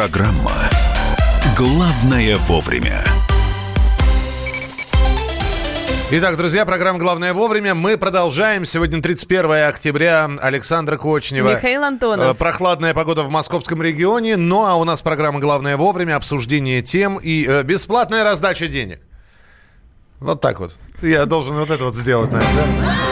Программа «Главное вовремя». Итак, друзья, программа «Главное вовремя». Мы продолжаем. Сегодня 31 октября. Александра Кочнева. Михаил Антонов. Э, Прохладная погода в московском регионе. Ну, а у нас программа «Главное вовремя», обсуждение тем и э, бесплатная раздача денег. Вот так вот. Я должен вот это вот сделать, наверное,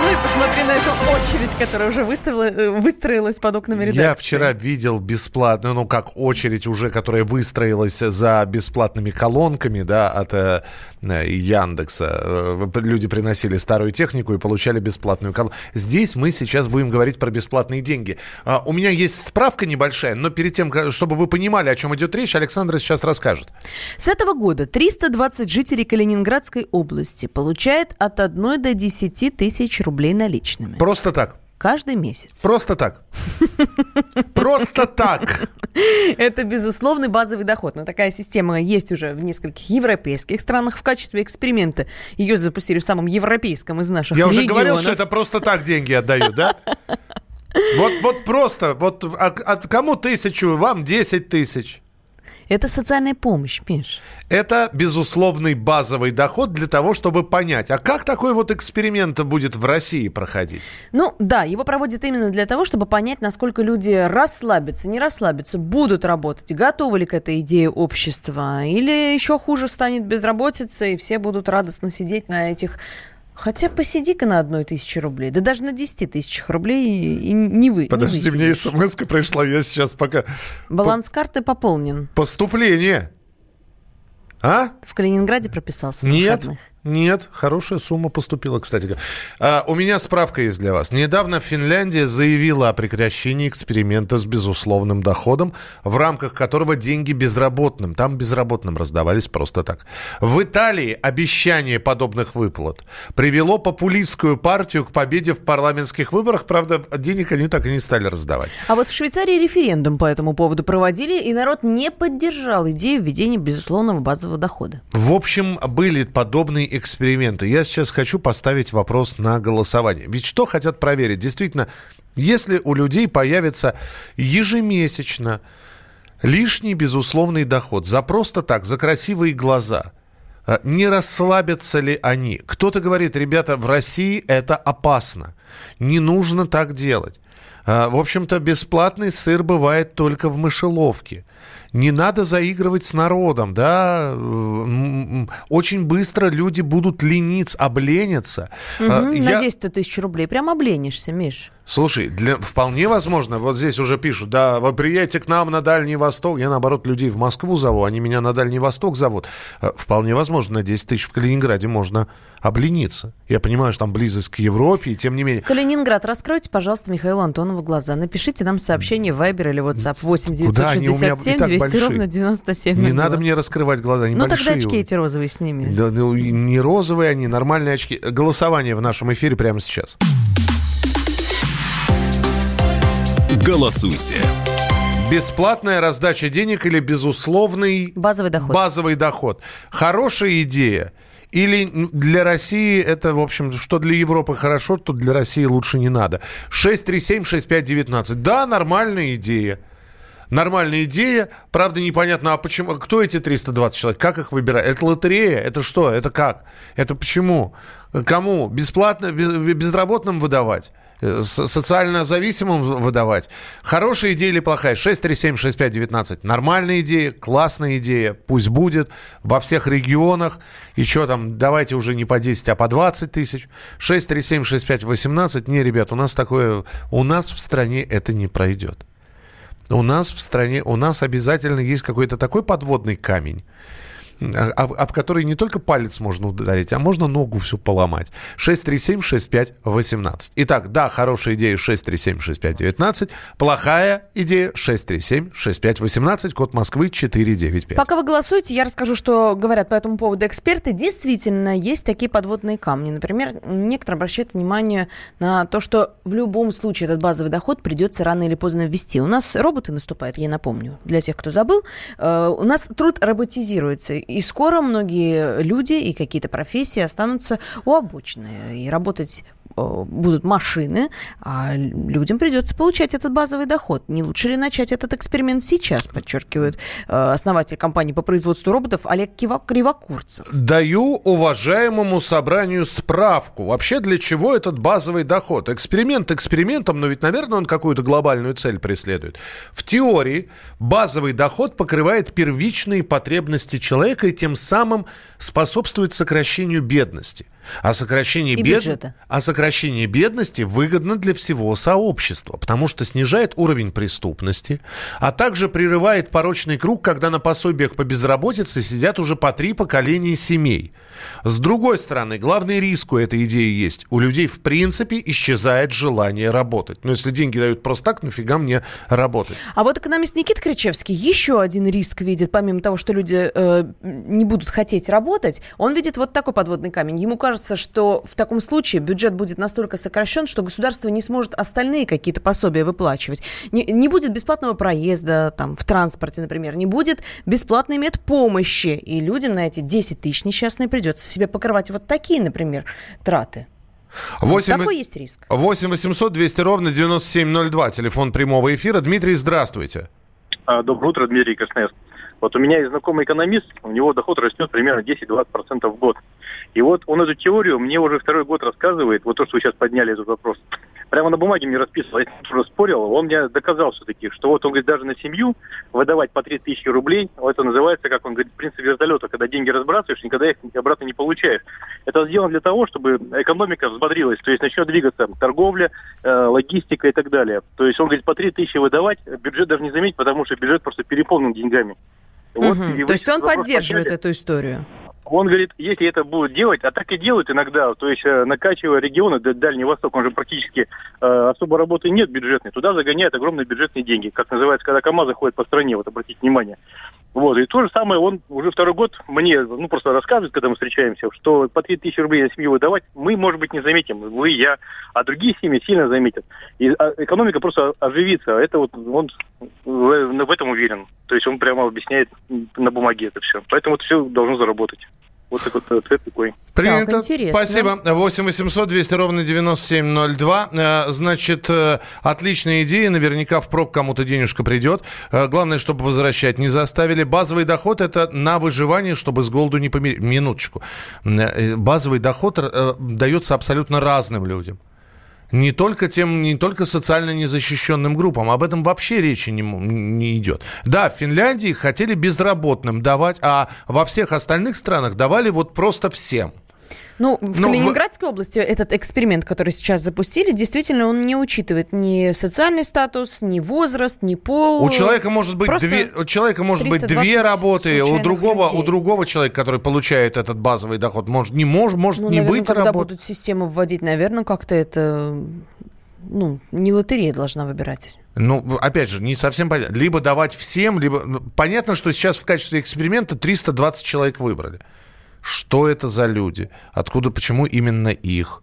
окно и посмотри на эту очередь, которая уже выставила, э, выстроилась под окнами редакции. Я вчера видел бесплатно, ну как очередь уже, которая выстроилась за бесплатными колонками, да, от э, э, Яндекса. Э, Люди приносили старую технику и получали бесплатную колонку. Здесь мы сейчас будем говорить про бесплатные деньги. А, У меня есть справка небольшая, но перед тем, чтобы вы понимали, о чем идет речь, Александра сейчас расскажет. С этого года 320 жителей Калининградской области получают от 1 до 10 тысяч рублей наличными. Просто так. Каждый месяц. Просто так. Просто так. Это, безусловный базовый доход. Но такая система есть уже в нескольких европейских странах. В качестве эксперимента ее запустили в самом европейском из наших Я уже говорил, что это просто так деньги отдают, да? Вот, вот просто, вот от, от кому тысячу, вам 10 тысяч. Это социальная помощь, Миш. Это безусловный базовый доход для того, чтобы понять, а как такой вот эксперимент будет в России проходить? Ну да, его проводят именно для того, чтобы понять, насколько люди расслабятся, не расслабятся, будут работать, готовы ли к этой идее общества, или еще хуже станет безработица, и все будут радостно сидеть на этих... Хотя посиди-ка на одной тысяче рублей, да даже на 10 тысячах рублей и не вы. не Подожди, мне высидишь. смс пришла, я сейчас пока... Баланс карты пополнен. Поступление. А? В Калининграде прописался. Нет, выходных. Нет, хорошая сумма поступила, кстати. А, у меня справка есть для вас. Недавно Финляндия заявила о прекращении эксперимента с безусловным доходом, в рамках которого деньги безработным, там безработным раздавались просто так. В Италии обещание подобных выплат привело популистскую партию к победе в парламентских выборах. Правда, денег они так и не стали раздавать. А вот в Швейцарии референдум по этому поводу проводили, и народ не поддержал идею введения безусловного базового дохода. В общем, были подобные эксперименты. Я сейчас хочу поставить вопрос на голосование. Ведь что хотят проверить? Действительно, если у людей появится ежемесячно лишний безусловный доход за просто так, за красивые глаза, а, не расслабятся ли они? Кто-то говорит, ребята, в России это опасно. Не нужно так делать. А, В общем-то, бесплатный сыр бывает только в мышеловке. Не надо заигрывать с народом, да. Очень быстро люди будут лениться, облениться. А, Мгм, я- На 10 тысяч рублей. Прям обленишься, Миш. Слушай, для, вполне возможно, вот здесь уже пишут, да, вы приедете к нам на Дальний Восток. Я, наоборот, людей в Москву зову, они меня на Дальний Восток зовут. Э, Вполне возможно, на 10 тысяч в Калининграде можно облениться. Я понимаю, что там близость к Европе, и тем не менее. Калининград, раскройте, пожалуйста, Михаилу Антонову глаза. Напишите нам сообщение в Viber или WhatsApp 8 Куда они у меня и 967 так 200 большие? ровно 97 Не надо мне раскрывать глаза, они Ну тогда очки эти розовые сними. Да, ну, не розовые они, нормальные очки. Голосование в нашем эфире прямо сейчас. Голосуйте. Бесплатная раздача денег или безусловный Базовый доход. базовый доход. Хорошая идея. Или для России это, в общем, что для Европы хорошо, то для России лучше не надо. 637-6519. Да, нормальная идея. Нормальная идея. Правда, непонятно, а почему? Кто эти 320 человек? Как их выбирать? Это лотерея? Это что? Это как? Это почему? Кому? Бесплатно, без- безработным выдавать? Э, со- социально зависимым выдавать? Хорошая идея или плохая? 637-6519. Нормальная идея, классная идея. Пусть будет во всех регионах. Еще там, давайте уже не по 10, а по 20 тысяч. 637-6518. Не, ребят, у нас такое... У нас в стране это не пройдет. У нас в стране, у нас обязательно есть какой-то такой подводный камень, об, об который не только палец можно ударить, а можно ногу всю поломать. 637-6518. Итак, да, хорошая идея 637-6519, плохая идея 637-6518, код Москвы 495. Пока вы голосуете, я расскажу, что говорят по этому поводу эксперты. Действительно, есть такие подводные камни. Например, некоторые обращают внимание на то, что в любом случае этот базовый доход придется рано или поздно ввести. У нас роботы наступают, я напомню, для тех, кто забыл. Э, У нас труд роботизируется, и скоро многие люди и какие-то профессии останутся у обочины. И работать будут машины, а людям придется получать этот базовый доход. Не лучше ли начать этот эксперимент сейчас, подчеркивает основатель компании по производству роботов Олег Кривокурцев. Даю уважаемому собранию справку. Вообще для чего этот базовый доход? Эксперимент экспериментом, но ведь, наверное, он какую-то глобальную цель преследует. В теории базовый доход покрывает первичные потребности человека и тем самым способствует сокращению бедности. А сокращение, бед... а сокращение бедности выгодно для всего сообщества, потому что снижает уровень преступности, а также прерывает порочный круг, когда на пособиях по безработице сидят уже по три поколения семей. С другой стороны, главный риск у этой идеи есть. У людей в принципе исчезает желание работать. Но если деньги дают просто так, нафига мне работать? А вот экономист Никита Кричевский еще один риск видит, помимо того, что люди э, не будут хотеть работать, он видит вот такой подводный камень. Ему кажется, кажется, что в таком случае бюджет будет настолько сокращен, что государство не сможет остальные какие-то пособия выплачивать. Не, не будет бесплатного проезда там, в транспорте, например, не будет бесплатной медпомощи. И людям на эти 10 тысяч несчастные придется себе покрывать вот такие, например, траты. 8, Такой есть риск. 8 800 200 ровно 9702, телефон прямого эфира. Дмитрий, здравствуйте. А, доброе утро, Дмитрий Красноярск. Вот у меня есть знакомый экономист, у него доход растет примерно 10-20% в год. И вот он эту теорию мне уже второй год рассказывает, вот то, что вы сейчас подняли этот вопрос. Прямо на бумаге мне расписывал, я уже спорил, он мне доказал все-таки, что вот он говорит, даже на семью выдавать по 3000 рублей, это называется, как он говорит, принцип вертолета, когда деньги разбрасываешь, никогда их обратно не получаешь. Это сделано для того, чтобы экономика взбодрилась, то есть начнет двигаться торговля, э, логистика и так далее. То есть он говорит, по 3000 выдавать, бюджет даже не заметить, потому что бюджет просто переполнен деньгами. Вот, угу. То есть он поддерживает подняли. эту историю? Он говорит, если это будет делать, а так и делают иногда, то есть э, накачивая регионы, Дальний Восток, он же практически э, особо работы нет бюджетной, туда загоняют огромные бюджетные деньги, как называется, когда КАМАЗы ходят по стране, вот обратите внимание. Вот, и то же самое он уже второй год мне, ну, просто рассказывает, когда мы встречаемся, что по 3000 рублей на семью выдавать мы, может быть, не заметим, вы, я, а другие семьи сильно заметят. И а, экономика просто оживится. Это вот он в этом уверен. То есть он прямо объясняет на бумаге это все. Поэтому это все должно заработать. Вот такой ответ такой. Принято. Так, интересно. Спасибо. 8 800 200 ровно 9702. Э, значит, э, отличная идея. Наверняка впрок кому-то денежка придет. Э, главное, чтобы возвращать не заставили. Базовый доход – это на выживание, чтобы с голоду не помереть. Минуточку. Базовый доход дается абсолютно разным людям не только тем, не только социально незащищенным группам. Об этом вообще речи не, не идет. Да, в Финляндии хотели безработным давать, а во всех остальных странах давали вот просто всем. Ну, в Но ну, Калининградской в... области этот эксперимент, который сейчас запустили, действительно, он не учитывает ни социальный статус, ни возраст, ни пол. У человека может быть две, у человека может быть две работы, у другого, людей. у другого человека, который получает этот базовый доход, может не может, может ну, не наверное, быть когда будут систему вводить, наверное, как-то это ну, не лотерея должна выбирать. Ну, опять же, не совсем понятно. Либо давать всем, либо... Ну, понятно, что сейчас в качестве эксперимента 320 человек выбрали. Что это за люди? Откуда, почему именно их?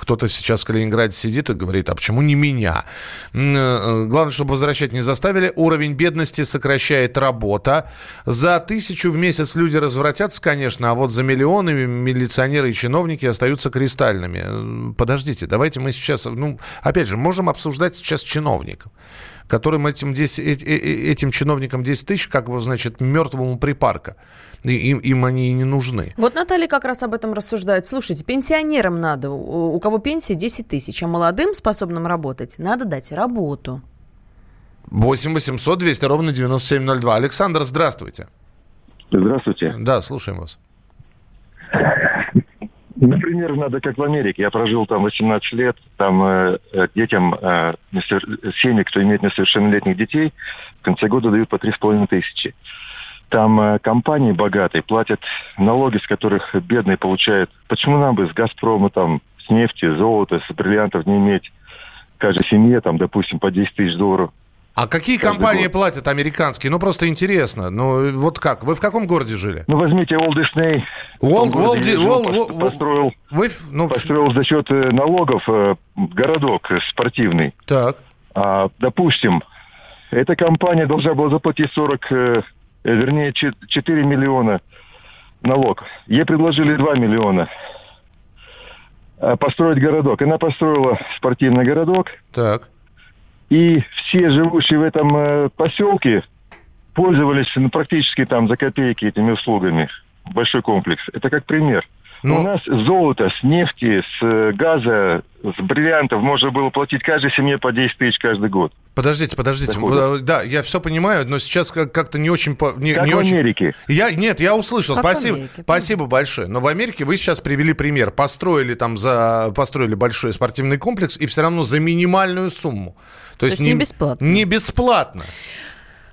Кто-то сейчас в Калининграде сидит и говорит, а почему не меня? Э, главное, чтобы возвращать не заставили. Уровень бедности сокращает работа. За тысячу в месяц люди развратятся, конечно, а вот за миллионы милиционеры и чиновники остаются кристальными. Подождите, давайте мы сейчас... Ну, опять же, можем обсуждать сейчас чиновников которым этим, 10, этим чиновникам 10 тысяч, как бы, значит, мертвому припарка. Им, им они и не нужны. Вот Наталья как раз об этом рассуждает. Слушайте, пенсионерам надо, у, у кого пенсия 10 тысяч, а молодым, способным работать, надо дать работу. 8 800 200 ровно 9702. Александр, здравствуйте. Здравствуйте. Да, слушаем вас. Например, надо как в Америке. Я прожил там 18 лет. Там э, э детям, э, семьи, кто имеет несовершеннолетних детей, в конце года дают по 3,5 тысячи. Там э, компании богатые платят налоги, с которых бедные получают. Почему нам бы с «Газпрома», там, с нефти, золота, с бриллиантов не иметь каждой семье, там, допустим, по 10 тысяч долларов? А какие компании год. платят американские? Ну, просто интересно. Ну, вот как? Вы в каком городе жили? Ну, возьмите Уолт Дисней. Уолт, Уолт, построил, вы, ну, построил за счет э, налогов э, городок спортивный. Так. А, допустим, эта компания должна была заплатить 40, э, вернее, 4 миллиона налог. Ей предложили 2 миллиона. э, построить городок. Она построила спортивный городок, Так. И все живущие в этом э, поселке пользовались ну, практически там за копейки этими услугами. Большой комплекс. Это как пример. Ну- У нас золото с нефти, с э, газа, с бриллиантов можно было платить каждой семье по 10 тысяч каждый год. Подождите, подождите. Дохода. Э, Да, я все понимаю, но сейчас как- как-то не очень... по- Не, Как не в очень... Америке. Я, нет, я услышал. Как спасибо, Америке, спасибо большое. Но в Америке вы сейчас привели пример. Построили там за, построили большой спортивный комплекс и все равно за минимальную сумму. То, есть не бесплатно. Не бесплатно.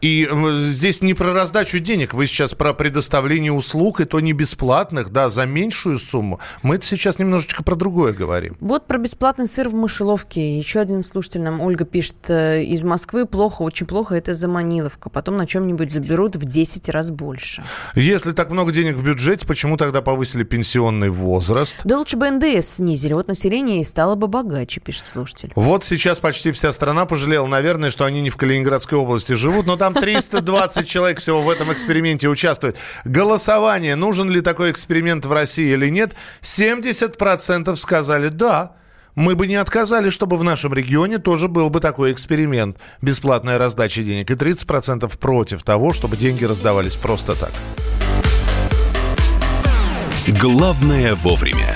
И э, здесь не про раздачу денег, вы сейчас про предоставление услуг, и то не бесплатных, да, за меньшую сумму. Мы это сейчас немножечко про другое говорим. Вот про бесплатный сыр в мышеловке. Еще один слушатель нам, Ольга, пишет, э, из Москвы плохо, очень плохо, это Заманиловка. Потом на чем-нибудь заберут в 10 раз больше. Если так много денег в бюджете, почему тогда повысили пенсионный возраст? Да лучше бы НДС снизили, вот население и стало бы богаче, пишет слушатель. Вот сейчас почти вся страна пожалела, наверное, что они не в Калининградской области живут, но там 320 человек всего в этом эксперименте участвует. Голосование, нужен ли такой эксперимент в России или нет, 70% сказали «да». Мы бы не отказали, чтобы в нашем регионе тоже был бы такой эксперимент. Бесплатная раздача денег. И 30% против того, чтобы деньги раздавались просто так. Главное вовремя.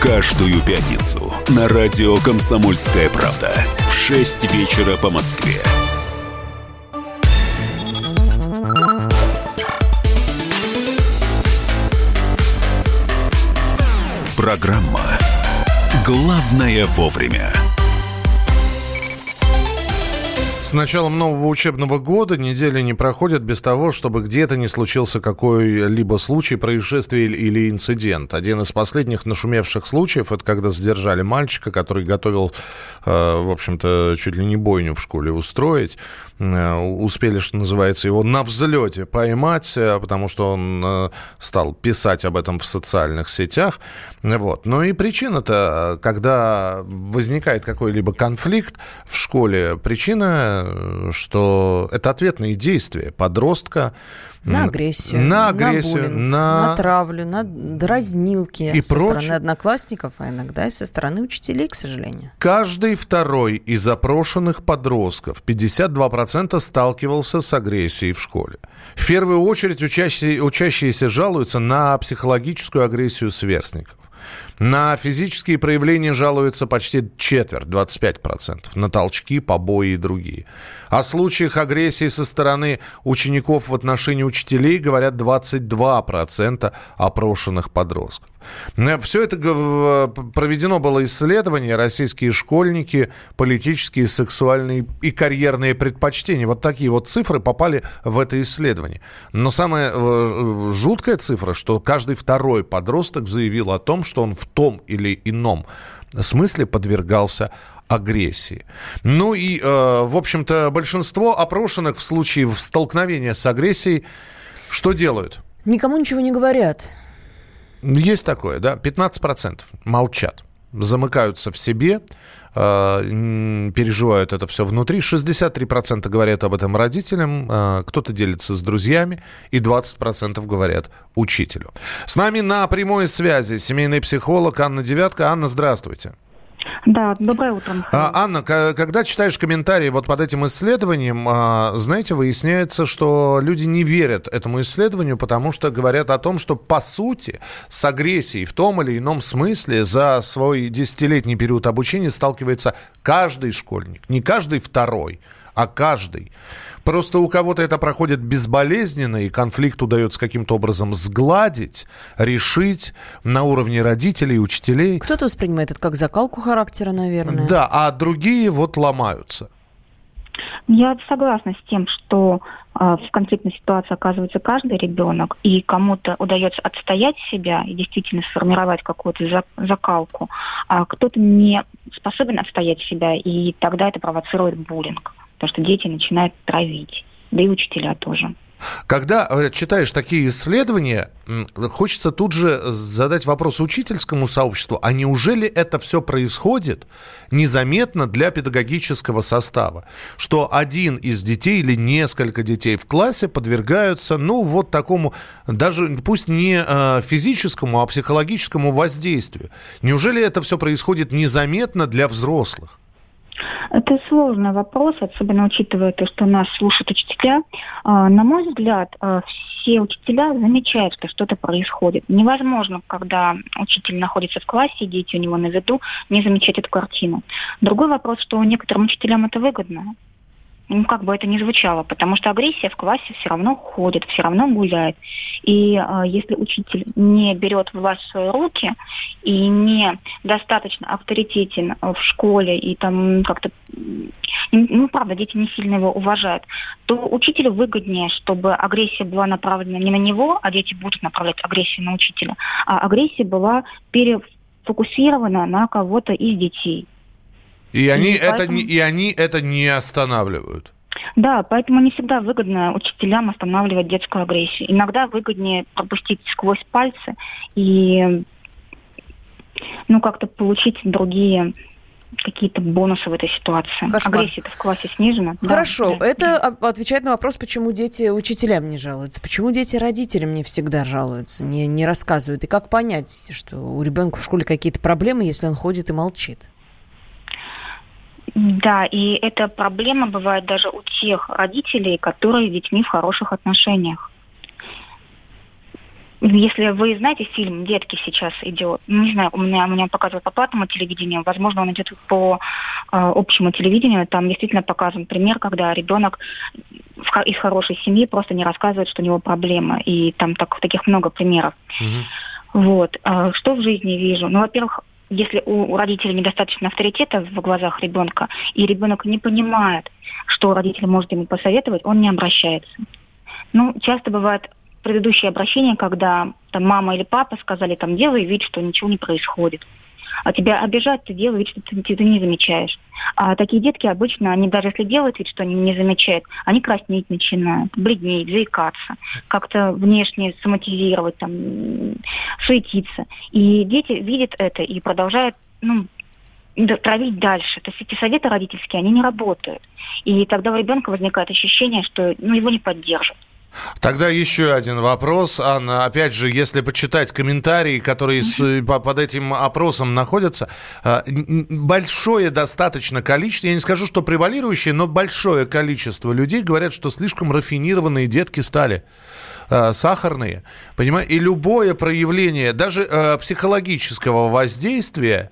Каждую пятницу на радио «Комсомольская правда» в 6 вечера по Москве. Программа «Главное вовремя». С началом нового учебного года недели не проходят без того, чтобы где-то не случился какой-либо случай, происшествие или инцидент. Один из последних нашумевших случаев, это когда задержали мальчика, который готовил, э, в общем-то, чуть ли не бойню в школе устроить. Э, Успели, что называется, его на взлете поймать, э, потому что он э, стал писать об этом в социальных сетях. Вот. Но и причина-то, когда возникает какой-либо конфликт в школе, причина, что это ответные действия подростка. На агрессию, На агрессию, буллинг, на... на травлю, на дразнилки И со прочее. стороны одноклассников, а иногда и со стороны учителей, к сожалению. Каждый второй из опрошенных подростков, 52% сталкивался с агрессией в школе. В первую очередь учащие- учащиеся жалуются на психологическую агрессию сверстников. На физические проявления жалуются почти четверть, 25%. На толчки, побои и другие. О случаях агрессии со стороны учеников в отношении учителей говорят 22% опрошенных подростков. Все это г- проведено было исследование «Российские школьники, политические, сексуальные и карьерные предпочтения». Вот такие вот цифры попали в это исследование. Но самая э, жуткая цифра, что каждый второй подросток заявил о том, что он в том или ином смысле подвергался агрессии. Ну и, э, в общем-то, большинство опрошенных в случае столкновения с агрессией что делают? Никому ничего не говорят. Есть такое, да, 15% молчат, замыкаются в себе, э, переживают это все внутри. 63% говорят об этом родителям, э, кто-то делится с друзьями, и 20% говорят учителю. С нами на прямой связи семейный психолог Анна Девятка. Анна, здравствуйте. Да, доброе утро. Михаил. А, Анна, когда читаешь комментарии вот под этим исследованием, а, знаете, выясняется, что люди не верят этому исследованию, потому что говорят о том, что по сути с агрессией в том или ином смысле за свой десятилетний период обучения сталкивается каждый школьник, не каждый второй, а каждый. Просто у кого-то это проходит безболезненно, и конфликт удается каким-то образом сгладить, решить на уровне родителей, учителей. Кто-то воспринимает это как закалку характера, наверное. Да, а другие вот ломаются. Я согласна с тем, что э, в конфликтной ситуации оказывается каждый ребенок, и кому-то удается отстоять себя и действительно сформировать какую-то за, закалку, а кто-то не способен отстоять себя, и тогда это провоцирует буллинг, потому что дети начинают травить, да и учителя тоже. Когда э, читаешь такие исследования, хочется тут же задать вопрос учительскому сообществу, а неужели это все происходит незаметно для педагогического состава? Что один из детей или несколько детей в классе подвергаются, ну, вот такому, даже пусть не э, физическому, а психологическому воздействию. Неужели это все происходит незаметно для взрослых? Это сложный вопрос, особенно учитывая то, что нас слушают учителя. А, на мой взгляд, а, все учителя замечают, что что-то происходит. Невозможно, когда учитель находится в классе, дети у него на виду, не замечать эту картину. Другой вопрос, что некоторым учителям это выгодно ну, как бы это ни звучало, потому что агрессия в классе все равно ходит, все равно гуляет. И э, если учитель не берет власть в свои руки и не достаточно авторитетен в школе и там как-то, ну, правда, дети не сильно его уважают, то учителю выгоднее, чтобы агрессия была направлена не на него, а дети будут направлять агрессию на учителя, а агрессия была перефокусирована на кого-то из детей. И они, и, это поэтому... не, и они это не останавливают. Да, поэтому не всегда выгодно учителям останавливать детскую агрессию. Иногда выгоднее пропустить сквозь пальцы и ну, как-то получить другие какие-то бонусы в этой ситуации. Кошмар. Агрессия в классе снижена. Хорошо, да, это отвечает на вопрос, почему дети учителям не жалуются, почему дети родителям не всегда жалуются, не, не рассказывают. И как понять, что у ребенка в школе какие-то проблемы, если он ходит и молчит? Да, и эта проблема бывает даже у тех родителей, которые с детьми в хороших отношениях. Если вы знаете фильм «Детки» сейчас идет, не знаю, у меня, у меня показывают по платному телевидению, возможно, он идет по э, общему телевидению, там действительно показан пример, когда ребенок в, из хорошей семьи просто не рассказывает, что у него проблема, и там так, таких много примеров. Угу. Вот. Э, что в жизни вижу? Ну, во-первых, если у, родителей недостаточно авторитета в глазах ребенка, и ребенок не понимает, что родитель может ему посоветовать, он не обращается. Ну, часто бывает предыдущее обращение, когда там мама или папа сказали, там, делай вид, что ничего не происходит а тебя обижают, ты делаешь вид, что ты, ты, ты не замечаешь. А такие детки обычно, они даже если делают вид, что они не замечают, они краснеть начинают, бледнеть, заикаться, как-то внешне соматизировать, там, суетиться. И дети видят это и продолжают ну, травить дальше. То есть эти советы родительские, они не работают. И тогда у ребенка возникает ощущение, что ну, его не поддержат. Тогда еще один вопрос, Анна. Опять же, если почитать комментарии, которые с, под этим опросом находятся, а, большое достаточно количество, я не скажу, что превалирующее, но большое количество людей говорят, что слишком рафинированные детки стали а, сахарные, понимаете, и любое проявление даже э, психологического воздействия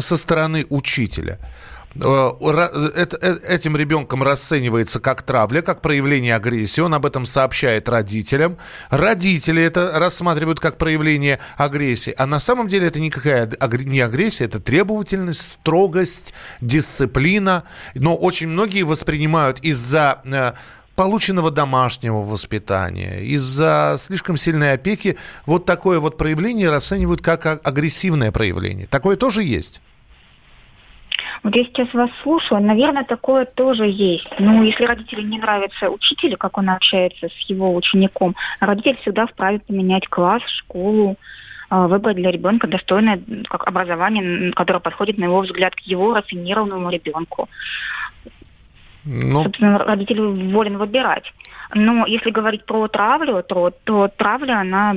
со стороны учителя – Э, э, этим ребенком расценивается как травля, как проявление агрессии. Он об этом сообщает родителям. Родители это рассматривают как проявление агрессии. А на самом деле это никакая не агрессия, это требовательность, строгость, дисциплина. Но очень многие воспринимают из-за э, полученного домашнего воспитания, из-за слишком сильной опеки вот такое вот проявление расценивают как агрессивное проявление. Такое тоже есть. Вот я сейчас вас слушаю, наверное, такое тоже есть. Ну, если родителю не нравится учитель, как он общается с его учеником, родитель всегда вправе поменять класс, школу, а, выбрать для ребенка достойное как образование, которое подходит, на его взгляд, к его рафинированному ребенку. Ну... Собственно, родитель волен выбирать. Но если говорить про травлю, то, то травля, она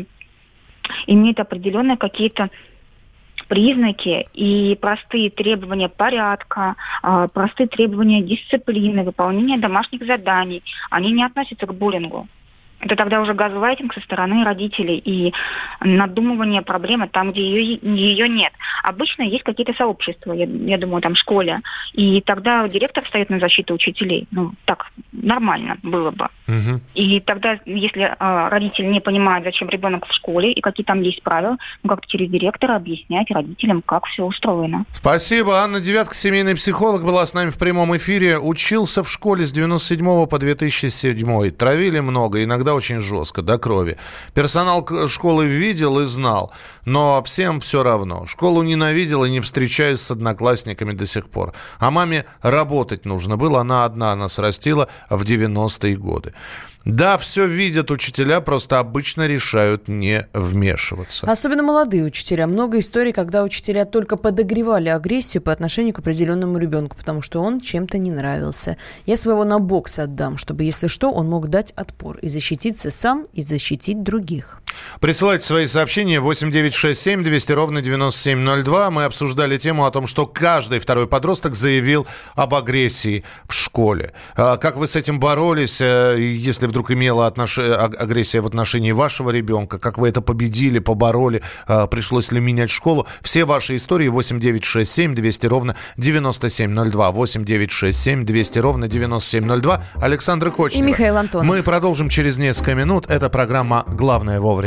имеет определенные какие-то признаки и простые требования порядка, а, простые требования дисциплины, выполнения домашних заданий, они не относятся к буллингу. Это тогда уже газлайтинг со стороны родителей и надумывание проблемы там, где ее, ее нет. Обычно есть какие-то сообщества, я, я думаю, там в школе, и тогда директор встает на защиту учителей. Ну, так нормально было бы. Мгм. И тогда, если э, родитель не понимает, зачем ребенок в школе и какие там есть правила, ну как-то через директора объяснять родителям, как все устроено. Спасибо. Анна Девятка, семейный психолог, была с нами в прямом эфире. Учился в школе с 97 по 2007. Травили много, иногда очень жестко, до крови. Персонал школы видел и знал, но всем все равно. Школу ненавидел и не встречаюсь с одноклассниками до сих пор. А маме работать нужно было, она одна нас растила в 90-е годы. Да, все видят учителя, просто обычно решают не вмешиваться. Особенно молодые учителя. Много историй, когда учителя только подогревали агрессию по отношению к определенному ребенку, потому что он чем-то не нравился. Я своего на бокс отдам, чтобы, если что, он мог дать отпор и защититься сам, и защитить других. Присылайте свои сообщения 8967 200 ровно 9702. Мы обсуждали тему о том, что каждый второй подросток заявил об агрессии в школе. А Как вы с этим боролись, э, если вдруг имела отнош- а- агрессия в отношении вашего ребенка? Как вы это победили, побороли? А, Пришлось ли менять школу? Все ваши истории 8967 200 ровно 9702. 8967 200 ровно 9702. Александр Кочнева. И Михаил Антонов. Мы продолжим через несколько минут. Это программа «Главное вовремя».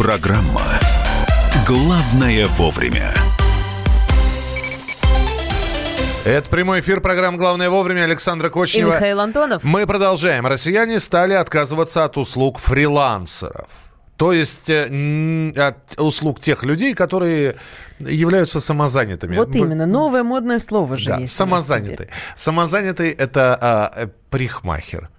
Программа «Главное вовремя». Это прямой эфир программы «Главное вовремя» Александра И Кочнева. Михаил Антонов. Мы продолжаем. Россияне стали отказываться от услуг фрилансеров. То есть э, от услуг тех людей, которые являются самозанятыми. Вот именно, новое модное слово же Да, есть. самозанятый. Самозанятый – это а, э, парикмахер.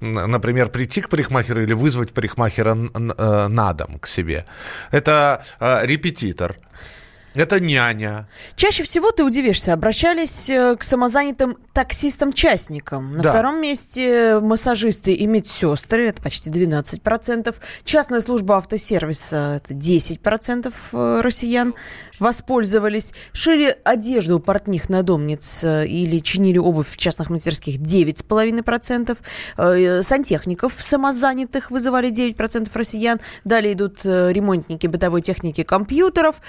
Например, прийти к парикмахеру или вызвать парикмахера э, на дом к себе. Это а, репетитор. Это няня. Чаще всего ты удивишься, обращались э, к самозанятым таксистам-частникам. На Да. втором месте массажисты и медсестры, это почти 12%. Частная служба автосервиса, это 10% э, россиян воспользовались. Шили одежду у портних надомниц э, или чинили обувь в частных мастерских 9,5%. Э, Сантехников самозанятых вызывали 9% россиян. Далее идут э, ремонтники бытовой техники компьютеров,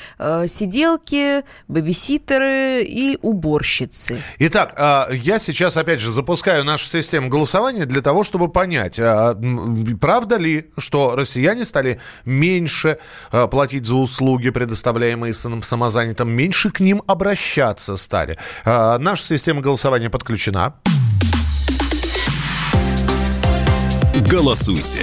сиделки, бэбиситеры и уборщицы. Итак, а, я сейчас, опять же, запускаю нашу систему голосования для того, чтобы понять, а, правда ли, что россияне стали меньше а, платить за услуги, предоставляемые сам- самозанятым, меньше к ним обращаться стали. А, Наша система голосования подключена. Голосуйте.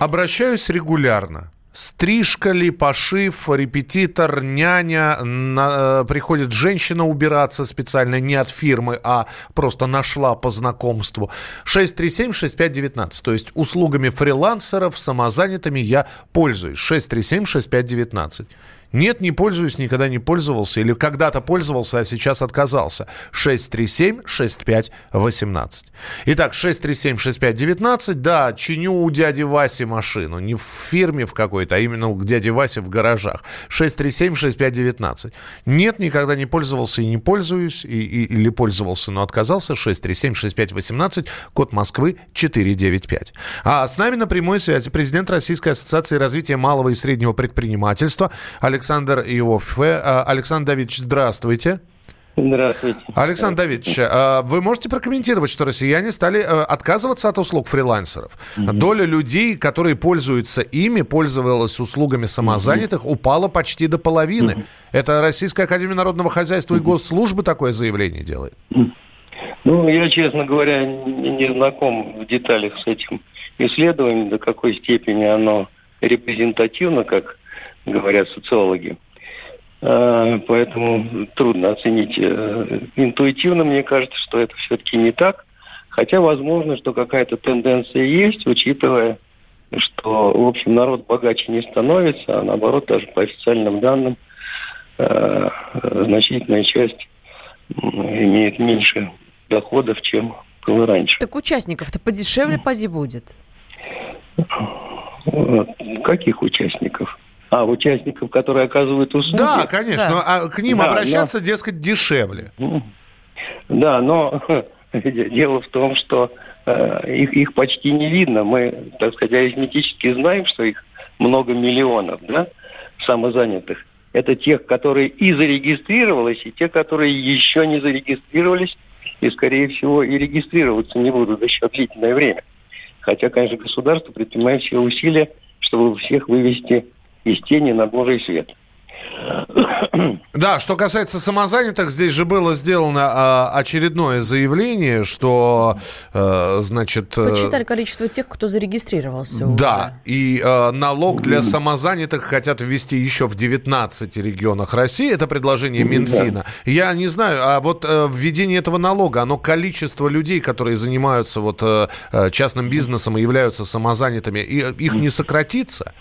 Обращаюсь регулярно. Стрижка ли, пошив, репетитор, няня, на- э, приходит женщина убираться специально не от фирмы, а просто нашла по знакомству. 637-6519, то есть услугами фрилансеров, самозанятыми я пользуюсь. 637-6519. Нет, не пользуюсь, никогда не пользовался. Или когда-то пользовался, а сейчас отказался. 637-6518. Итак, 637-6519. Да, чиню у дяди Васи машину. Не в фирме в какой-то, а именно у дяди Васи в гаражах. 637-6519. Нет, никогда не пользовался и не пользуюсь. И, и- или пользовался, но отказался. 637-6518. Код Москвы 495. А с нами на прямой связи президент Российской ассоциации развития малого и среднего предпринимательства Александр Иоффе. А, Александр Давидович, здравствуйте. Здравствуйте. Александр Давидович, а, вы можете прокомментировать, что россияне стали э, отказываться от услуг фрилансеров? Доля людей, которые пользуются ими, пользовалась услугами самозанятых, упала почти до половины. Это Российская Академия Народного Хозяйства и Госслужбы такое заявление делает. Ну, я, честно говоря, не, знаком в деталях с этим исследование, до какой степени оно репрезентативно, как говорят социологи. Э, Поэтому трудно оценить. Э, Интуитивно мне кажется, что это все-таки не так. Хотя возможно, что какая-то тенденция есть, учитывая, что, в общем, народ богаче не становится, а наоборот, даже по официальным данным, э, значительная часть имеет меньше доходов, чем было раньше. Так участников-то подешевле поди будет. Каких участников? А, участников, которые оказывают услуги? Да, конечно. Да. но, а к ним Да, обращаться, дескать, дешевле. Да, но дело в том, что э, их, их почти не видно. Мы, так сказать, арифметически знаем, что их много миллионов, да, самозанятых. Это тех, которые и зарегистрировались, и те, которые еще не зарегистрировались, и, скорее всего, и регистрироваться не будут еще длительное время. Хотя, конечно, государство предпринимает все усилия, чтобы всех вывести из тени на Божий свет. Да, что касается самозанятых, здесь же было сделано а, очередное заявление, что, э, значит... э, Почитали количество тех, кто зарегистрировался Да, уже. и э, налог для самозанятых хотят ввести еще в 19 регионах России. Это предложение Минфина. Я не знаю, а вот э, введение этого налога, оно количество людей, которые занимаются вот э, э, частным бизнесом и являются самозанятыми, и, их не сократится?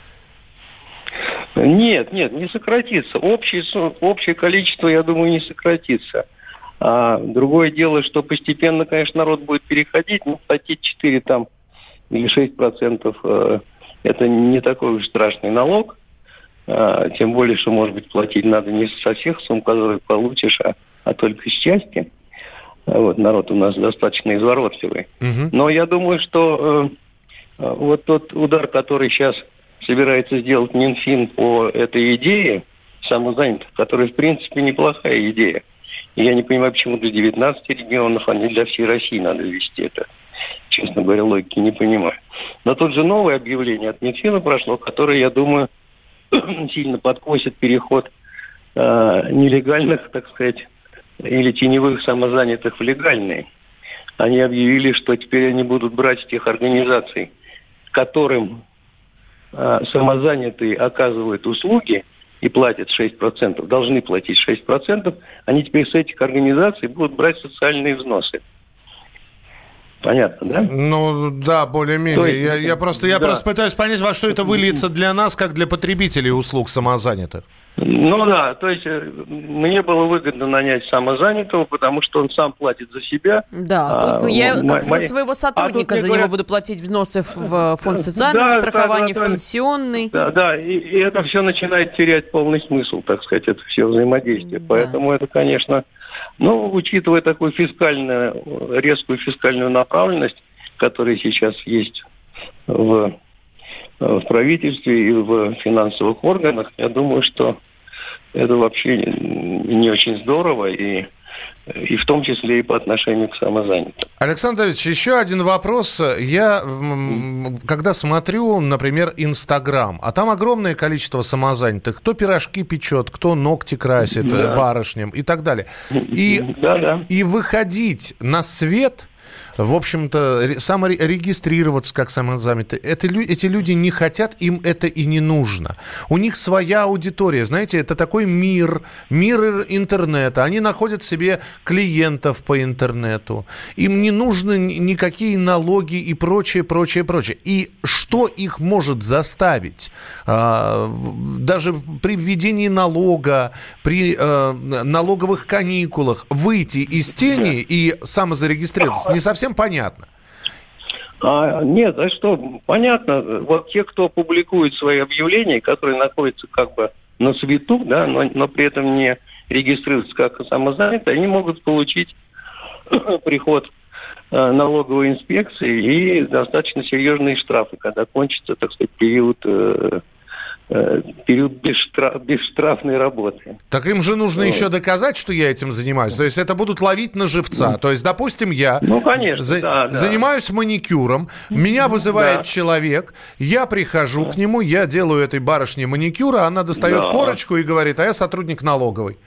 Нет, нет, не сократится. Общее, общее количество, я думаю, не сократится. А другое дело, что постепенно, конечно, народ будет переходить, ну, статьи 4 там или 6 процентов, э, это не такой уж страшный налог. А, тем более, что, может быть, платить надо не со всех сумм, которые получишь, а, а только с части. А Вот, народ у нас достаточно изворотливый. Мгм. Но я думаю, что э, э, вот тот удар, который сейчас собирается сделать Минфин по этой идее самозанятых, которая, в принципе, неплохая идея. И я не понимаю, почему для 19 регионов, а не для всей России надо ввести это. Честно говоря, логики не понимаю. Но тут же новое объявление от Минфина прошло, которое, я думаю, сильно подкосит переход э, нелегальных, так сказать, или теневых самозанятых в легальные. Они объявили, что теперь они будут брать тех организаций, которым самозанятые оказывают услуги и платят 6%, должны платить 6%, они теперь с этих организаций будут брать социальные взносы. Понятно, да? Ну да, более-менее. Я, я просто, я да. просто пытаюсь понять, во что это выльется для нас, как для потребителей услуг самозанятых. Ну да, то есть э, мне было выгодно нанять самозанятого, потому что он сам платит за себя. Да, А, я мои- своего А сотрудника тут за него говорят- буду платить взносы в, в фонд социального Да, страхования, да, в да. пенсионный. Да, да, и, и это все начинает терять полный смысл, так сказать, это все взаимодействие. Да. Поэтому это, конечно, ну, учитывая такую фискальную, резкую фискальную направленность, которая сейчас есть в, в правительстве и в финансовых органах, я думаю, что это вообще не очень здорово, и, и в том числе и по отношению к самозанятым. Александр Давидович, еще один вопрос. Я, когда смотрю, например, Инстаграм, а там огромное количество самозанятых. Кто пирожки печет, кто ногти красит Да. э, барышням и так далее. И, Да, да. и выходить на свет, в общем-то, ре- саморегистрироваться как самозанятый, это, эти люди не хотят, им это и не нужно. У них своя аудитория, знаете, это такой мир, мир интернета. Они находят себе клиентов по интернету. Им не нужны ни- никакие налоги и прочее, прочее, прочее. И что их может заставить, а, даже при введении налога, при э, налоговых каникулах, выйти из тени и самозарегистрироваться, не совсем понятно. А, нет, а что, понятно, вот те, кто публикует свои объявления, которые находятся как бы на свету, да, но, но при этом не регистрируются как самозанятые, они могут получить приход э, налоговой инспекции и достаточно серьезные штрафы, когда кончится, так сказать, период, э, период бесштра- бесштрафной работы. Так им же нужно Вот. еще доказать, что я этим занимаюсь. То есть это будут ловить на живца. То есть, допустим, я Ну, конечно, за- да, да. занимаюсь маникюром, меня вызывает Да. человек, я прихожу к нему, я делаю этой барышне маникюра, она достает Да. корочку и говорит, а я сотрудник налоговой.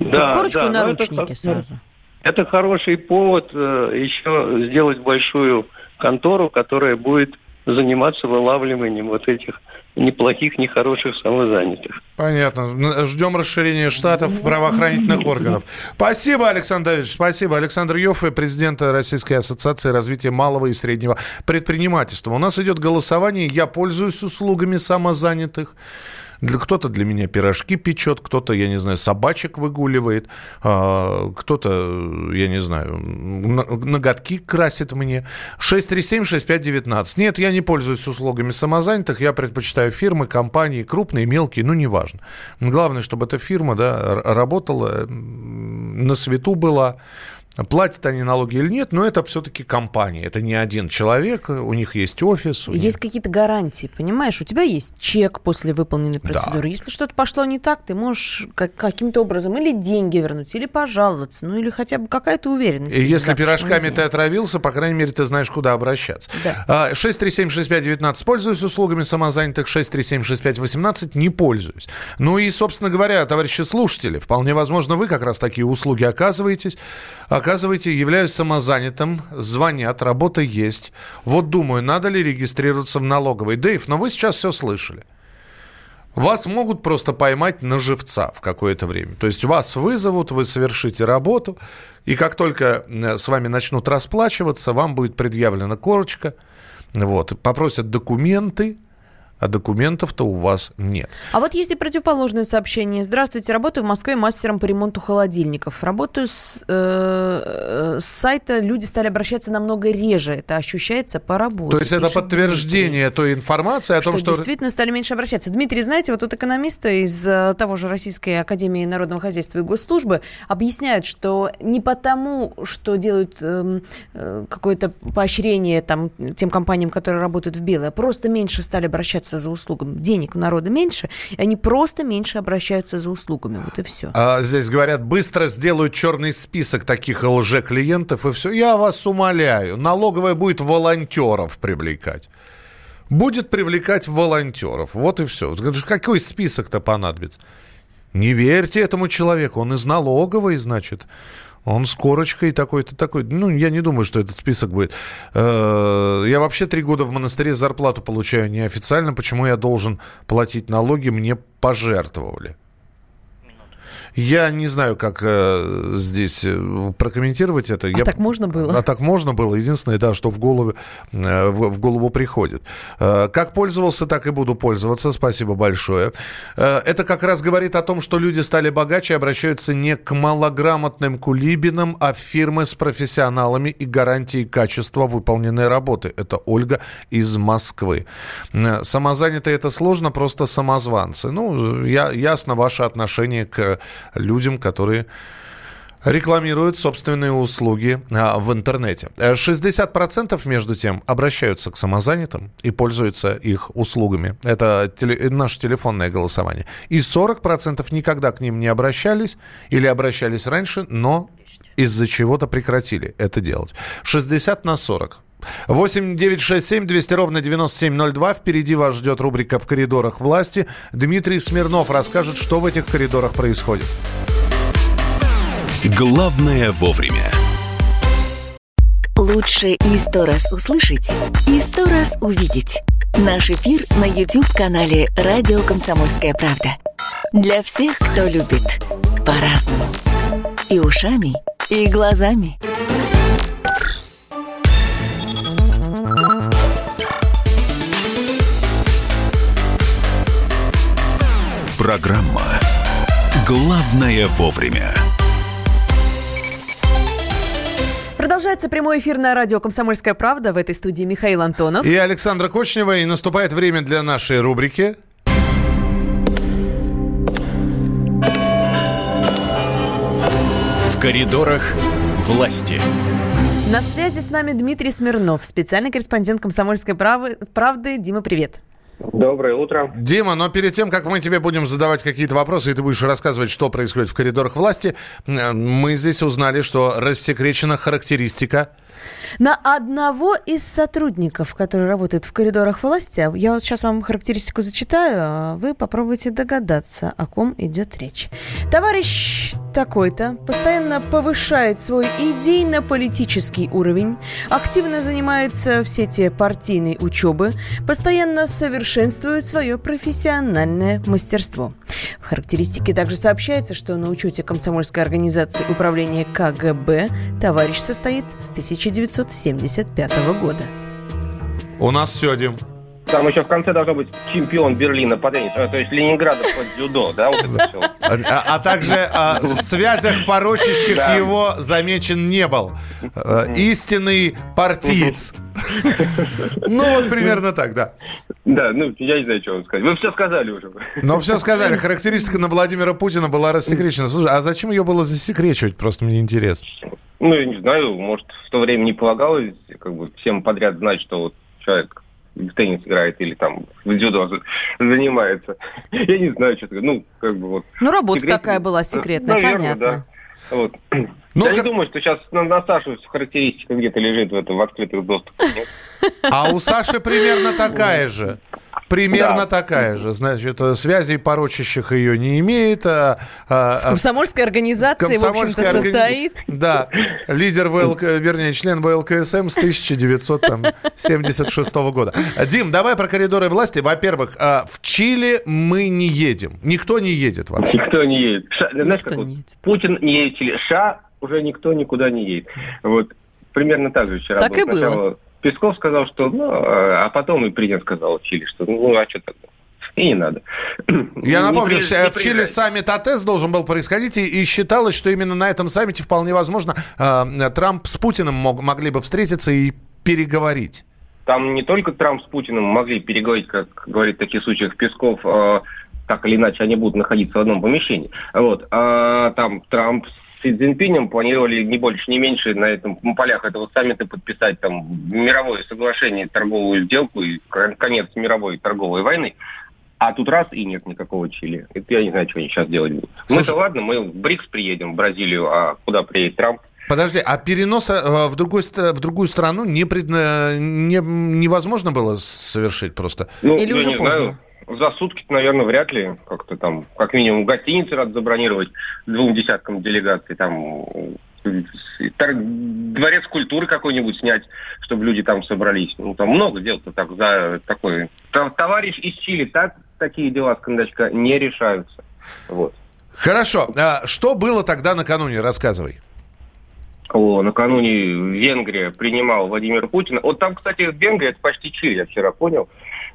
Да, Корочку да, и это наручники сразу. Это хороший повод э, еще сделать большую контору, которая будет заниматься вылавливанием вот этих неплохих, нехороших самозанятых. Понятно. Ждем расширения штатов правоохранительных органов. Спасибо, Александр Давидович. Спасибо. Александр Йоффе, президент Российской ассоциации развития малого и среднего предпринимательства. У нас идет голосование. Я пользуюсь услугами самозанятых. Кто-то для меня пирожки печет, кто-то, я не знаю, собачек выгуливает, а, кто-то, я не знаю, ноготки красит мне. 637-6519. Нет, я не пользуюсь услугами самозанятых, я предпочитаю фирмы, компании, крупные, мелкие, ну, неважно. Главное, чтобы эта фирма да, работала, на свету была, Платят они налоги или нет, но это все-таки компания. Это не один человек, у них есть офис. Есть них... какие-то гарантии, понимаешь? У тебя есть чек после выполненной процедуры. Да. Если что-то пошло не так, ты можешь как- каким-то образом или деньги вернуть, или пожаловаться, ну или хотя бы какая-то уверенность. И если пирожками ты отравился, по крайней мере, ты знаешь, куда обращаться. Да. 6376519 а, пользуюсь услугами самозанятых, 6376518 не пользуюсь. Ну и, собственно говоря, товарищи слушатели, вполне возможно, вы как раз такие услуги оказываетесь Оказывается, являюсь самозанятым, звонят, работа есть. Вот думаю, надо ли регистрироваться в налоговой. Дэйв, но вы сейчас все слышали. Вас могут просто поймать на живца в какое-то время. То есть вас вызовут, вы совершите работу, и как только э, с вами начнут расплачиваться, вам будет предъявлена корочка, вот, попросят документы, а документов-то у вас нет. А вот есть и противоположное сообщение. Здравствуйте, работаю в Москве мастером по ремонту холодильников. Работаю с, э, с сайта, люди стали обращаться намного реже. Это ощущается по работе. То есть это подтверждение Дмитрий. той информации о том, что... действительно стали меньше обращаться. Дмитрий, знаете, вот тут экономисты из э, того же Российской Академии Народного Хозяйства и Госслужбы объясняют, что не потому, что делают эм, э, какое-то поощрение там, тем компаниям, которые работают в белое, а просто меньше стали обращаться обращаться за услугами. Денег у народа меньше, и они просто меньше обращаются за услугами. Вот и все. А здесь говорят, быстро сделают черный список таких лже-клиентов, и все. Я вас умоляю, налоговая будет волонтеров привлекать будет привлекать волонтеров. Вот и все. Какой список-то понадобится? Не верьте этому человеку, он из налоговой, значит. Он с корочкой такой-то такой. Ну, я не думаю, что этот список будет. Э, я вообще три года в монастыре зарплату получаю неофициально. Почему я должен платить налоги? Мне пожертвовали. Я не знаю, как э, здесь э, прокомментировать это. А Я... так можно было? А так можно было. Единственное, да, что в голову, э, в, в голову приходит. Э, как пользовался, так и буду пользоваться. Спасибо большое. Э, это как раз говорит о том, что люди стали богаче, обращаются не к малограмотным кулибинам, а в фирмы с профессионалами и гарантией качества выполненной работы. Это Ольга из Москвы. Э, самозанятые это сложно, просто самозванцы. Ну, я, ясно ваше отношение к людям, которые рекламируют собственные услуги а, в интернете. 60% между тем обращаются к самозанятым и пользуются их услугами. Это теле, наше телефонное голосование. И 40% никогда к ним не обращались или обращались раньше, но из-за чего-то прекратили это делать. 60 на 40. 8 9 6 7 200 ровно 9702. Впереди вас ждет рубрика «В коридорах власти». Дмитрий Смирнов расскажет, что в этих коридорах происходит. Главное вовремя. Лучше и сто раз услышать, и сто раз увидеть. Наш эфир на YouTube-канале «Радио Комсомольская правда». Для всех, кто любит по-разному. И ушами, и глазами. Программа «Главное вовремя». Продолжается прямой эфир на радио «Комсомольская правда». В этой студии Михаил Антонов. И Александра Кочнева. И наступает время для нашей рубрики В коридорах власти. На связи с нами Дмитрий Смирнов, специальный корреспондент «Комсомольской правды». Дима, привет. Доброе утро. Дима, но перед тем, как мы тебе будем задавать какие-то вопросы, и ты будешь рассказывать, что происходит в коридорах власти, мы здесь узнали, что рассекречена характеристика на одного из сотрудников, который работает в коридорах власти, я вот сейчас вам характеристику зачитаю, а вы попробуйте догадаться, о ком идет речь. Товарищ такой-то постоянно повышает свой идейно-политический уровень, активно занимается в сети партийной учебы, постоянно совершенствует свое профессиональное мастерство. В характеристике также сообщается, что на учете комсомольской организации управления КГБ товарищ состоит с 1975 года. У нас все, Дим. Там еще в конце должно быть чемпион Берлина по теннису, э, то есть Ленинграда под дзюдо, да, вот это все. А, а также а, в связях порочащих Да. его замечен не был. Э, истинный партиец. Ну, вот примерно так, да. Да, ну, я не знаю, что вам сказать. Вы все сказали уже. Но все сказали, характеристика на Владимира Путина была рассекречена. Слушай, а зачем ее было засекречивать? Просто мне интересно. Ну, я не знаю, может, в то время не полагалось как бы всем подряд знать, что вот человек в теннис играет или там в дзюдо за- занимается. Я не знаю, что такое. Ну, как бы вот. Ну, работа Секретно. такая была секретная, Наверное, понятно. да. Вот. Ну, я не думаю, что сейчас на, на Сашу характеристика где-то лежит в, этом, в открытых доступах. нет? А у Саши примерно такая же. Примерно Да. такая же. Значит, э, связей порочащих ее не имеет. а- а- а Комсомольская организация, в общем-то, органи- состоит. Да, лидер ВЛК, вернее, член ВЛКСМ с 1976 года. Дим, давай про коридоры власти. Во-первых, а, в Чили мы не едем. Никто не едет вообще. Никто не едет. Ша- знаешь, Никто как вот не едет. Путин не едет в Чили. Ша уже никто никуда не едет. Вот примерно так же вчера Так было. и было. Сначала Песков сказал, что ну, а а потом и президент сказал в Чили, что ну а что тогда? И не надо. Я Не напомню, при- в Чили саммит АТЭС должен был происходить, и, и считалось, что именно на этом саммите вполне возможно а, Трамп с Путиным мог- могли бы встретиться и переговорить. Там не только Трамп с Путиным могли переговорить, как говорит в таких случаях Песков, э, так или иначе они будут находиться в одном помещении. Вот. А там Трамп с Си Цзиньпинем планировали не больше, не меньше на этом на полях этого саммита подписать там мировое соглашение, торговую сделку и кон- конец мировой торговой войны. А тут раз и нет никакого Чили. Это я не знаю, что они сейчас делать будут. Слушай- Мы-то ладно, мы в БРИКС приедем, в Бразилию, а куда приедет Трамп? Подожди, а перенос э, в, другой, в другую страну не предна- не- невозможно было совершить просто? Ну, Или я уже не поздно? знаю. За сутки, наверное, вряд ли. Как-то там, как минимум, гостиницы надо забронировать двум десяткам делегаций. Там дворец культуры какой-нибудь снять, чтобы люди там собрались. Ну, там много дел-то так за такой. Та- Товарищ из Чили, так, такие дела с кондачка не решаются. Вот. Хорошо. А что было тогда накануне? Рассказывай. О, накануне Венгрия принимал Владимира Путина. Вот там, кстати, Венгрия, это почти Чили, я вчера понял.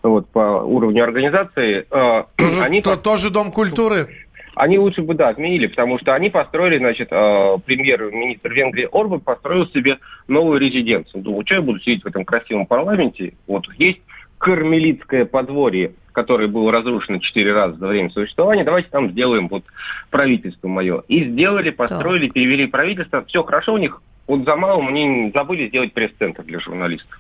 Вот по уровню организации. Э, Тоже, они то- тоже Дом культуры? Они лучше бы, да, отменили, потому что они построили, значит, э, премьер-министр Венгрии Орбан построил себе новую резиденцию. Думаю, что я буду сидеть в этом красивом парламенте? Вот есть Кармелитское подворье, которое было разрушено четыре раза за время существования. Давайте там сделаем вот правительство мое. И сделали, построили, перевели правительство. Все хорошо у них. Вот за малым они забыли сделать пресс-центр для журналистов.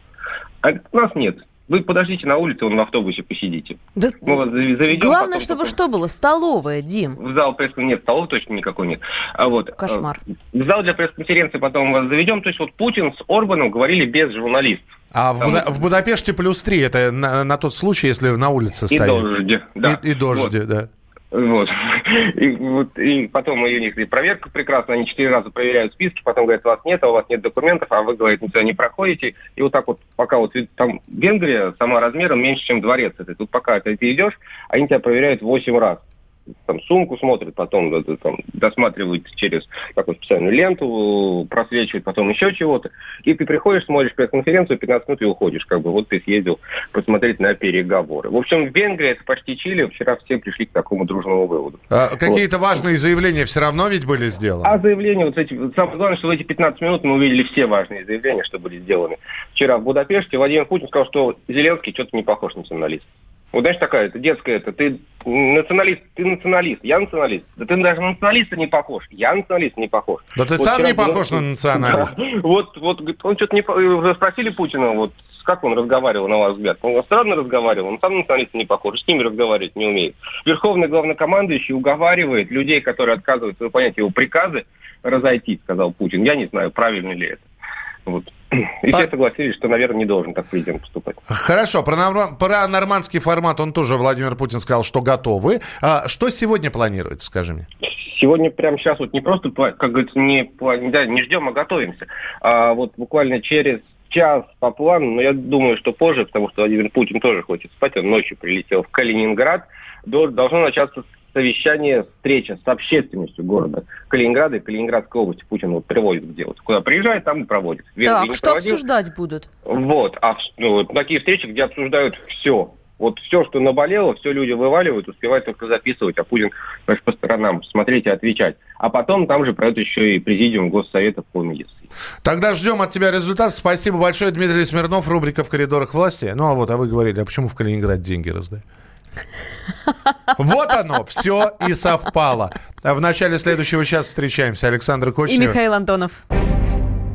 А у нас нет. Вы подождите на улице, он на автобусе посидите. Да Мы вас заведем. Главное, потом чтобы потом- что было? Столовая, Дим. в зал пресс нет, столов точно никакой нет. А вот, Кошмар. э, В зал для пресс-конференции потом вас заведем. То есть вот Путин с Орбаном говорили без журналистов. А в, Буда- в Будапеште плюс три. Это на, на тот случай, если на улице И стоит. дожди. Да. И, и дожди, да. Вот. И, вот, и потом у них и проверка прекрасна, они четыре раза проверяют списки, потом говорят, вас нет, а у вас нет документов, а вы, говорит, никуда не проходите. И вот так вот, пока вот там Венгрия сама размером меньше, чем дворец. Это. Тут пока ты, ты идешь, они тебя проверяют восемь раз. Там сумку смотрят, потом да, там, досматривают через такую специальную ленту, просвечивают, потом еще чего-то. И ты приходишь, смотришь пресс-конференцию, 15 минут и уходишь. Как бы вот ты съездил посмотреть на переговоры. В общем, Венгрия, это почти Чили. Вчера все пришли к такому дружному выводу. А, какие-то важные заявления все равно ведь были сделаны. А заявления, вот эти, самое главное, что в эти 15 минут мы увидели все важные заявления, что были сделаны. Вчера в Будапеште Владимир Путин сказал, что Зеленский что-то не похож на националист. Вот знаешь, такая, это детская, это ты националист, ты националист, я националист. Да ты даже на националиста не похож, я на националиста не похож. Да ты Вот сам вчера не похож на националиста. Да. Вот, вот, он что-то не... э, Спросили Путина, вот, как он разговаривал, на ваш взгляд? Он странно разговаривал, он сам на националиста не похож, с ними разговаривать не умеет. Верховный главнокомандующий уговаривает людей, которые отказываются выполнять его приказы, разойтись, сказал Путин. Я не знаю, правильно ли это. Вот. И все согласились, что, наверное, не должен так президент поступать. Хорошо, про, норм- про нормандский формат он тоже, Владимир Путин сказал, что готовы. А что сегодня планируется, скажи мне? Сегодня, прямо сейчас, вот не просто, как говорится, не, да, не ждем, а готовимся. А вот буквально через час по плану, но я думаю, что позже, потому что Владимир Путин тоже хочет спать, он ночью прилетел в Калининград, до- должно начаться совещание, встреча с общественностью города Калининграда и Калининградской области. Путин вот приводит где вот. Куда приезжает, там и проводит. В Венгрии Так, что проводил. обсуждать будут? Вот, а ну, вот такие встречи, где обсуждают все. Вот все, что наболело, все люди вываливают, успевают только записывать, а Путин значит, по сторонам смотреть и отвечать. А потом там же пройдет еще и президиум Госсовета по медицине. Тогда ждем от тебя результат. Спасибо большое, Дмитрий Смирнов, рубрика «В коридорах власти». Ну, а вот, а вы говорили, а почему в Калининград деньги раздают? Вот оно, все и совпало. А В начале следующего часа встречаемся. Александр И Кочнев. Михаил Антонов.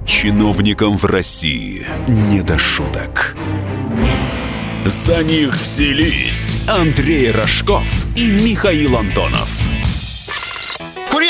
Чиновникам в России не до шуток. За них взялись Андрей Рожков и Михаил Антонов.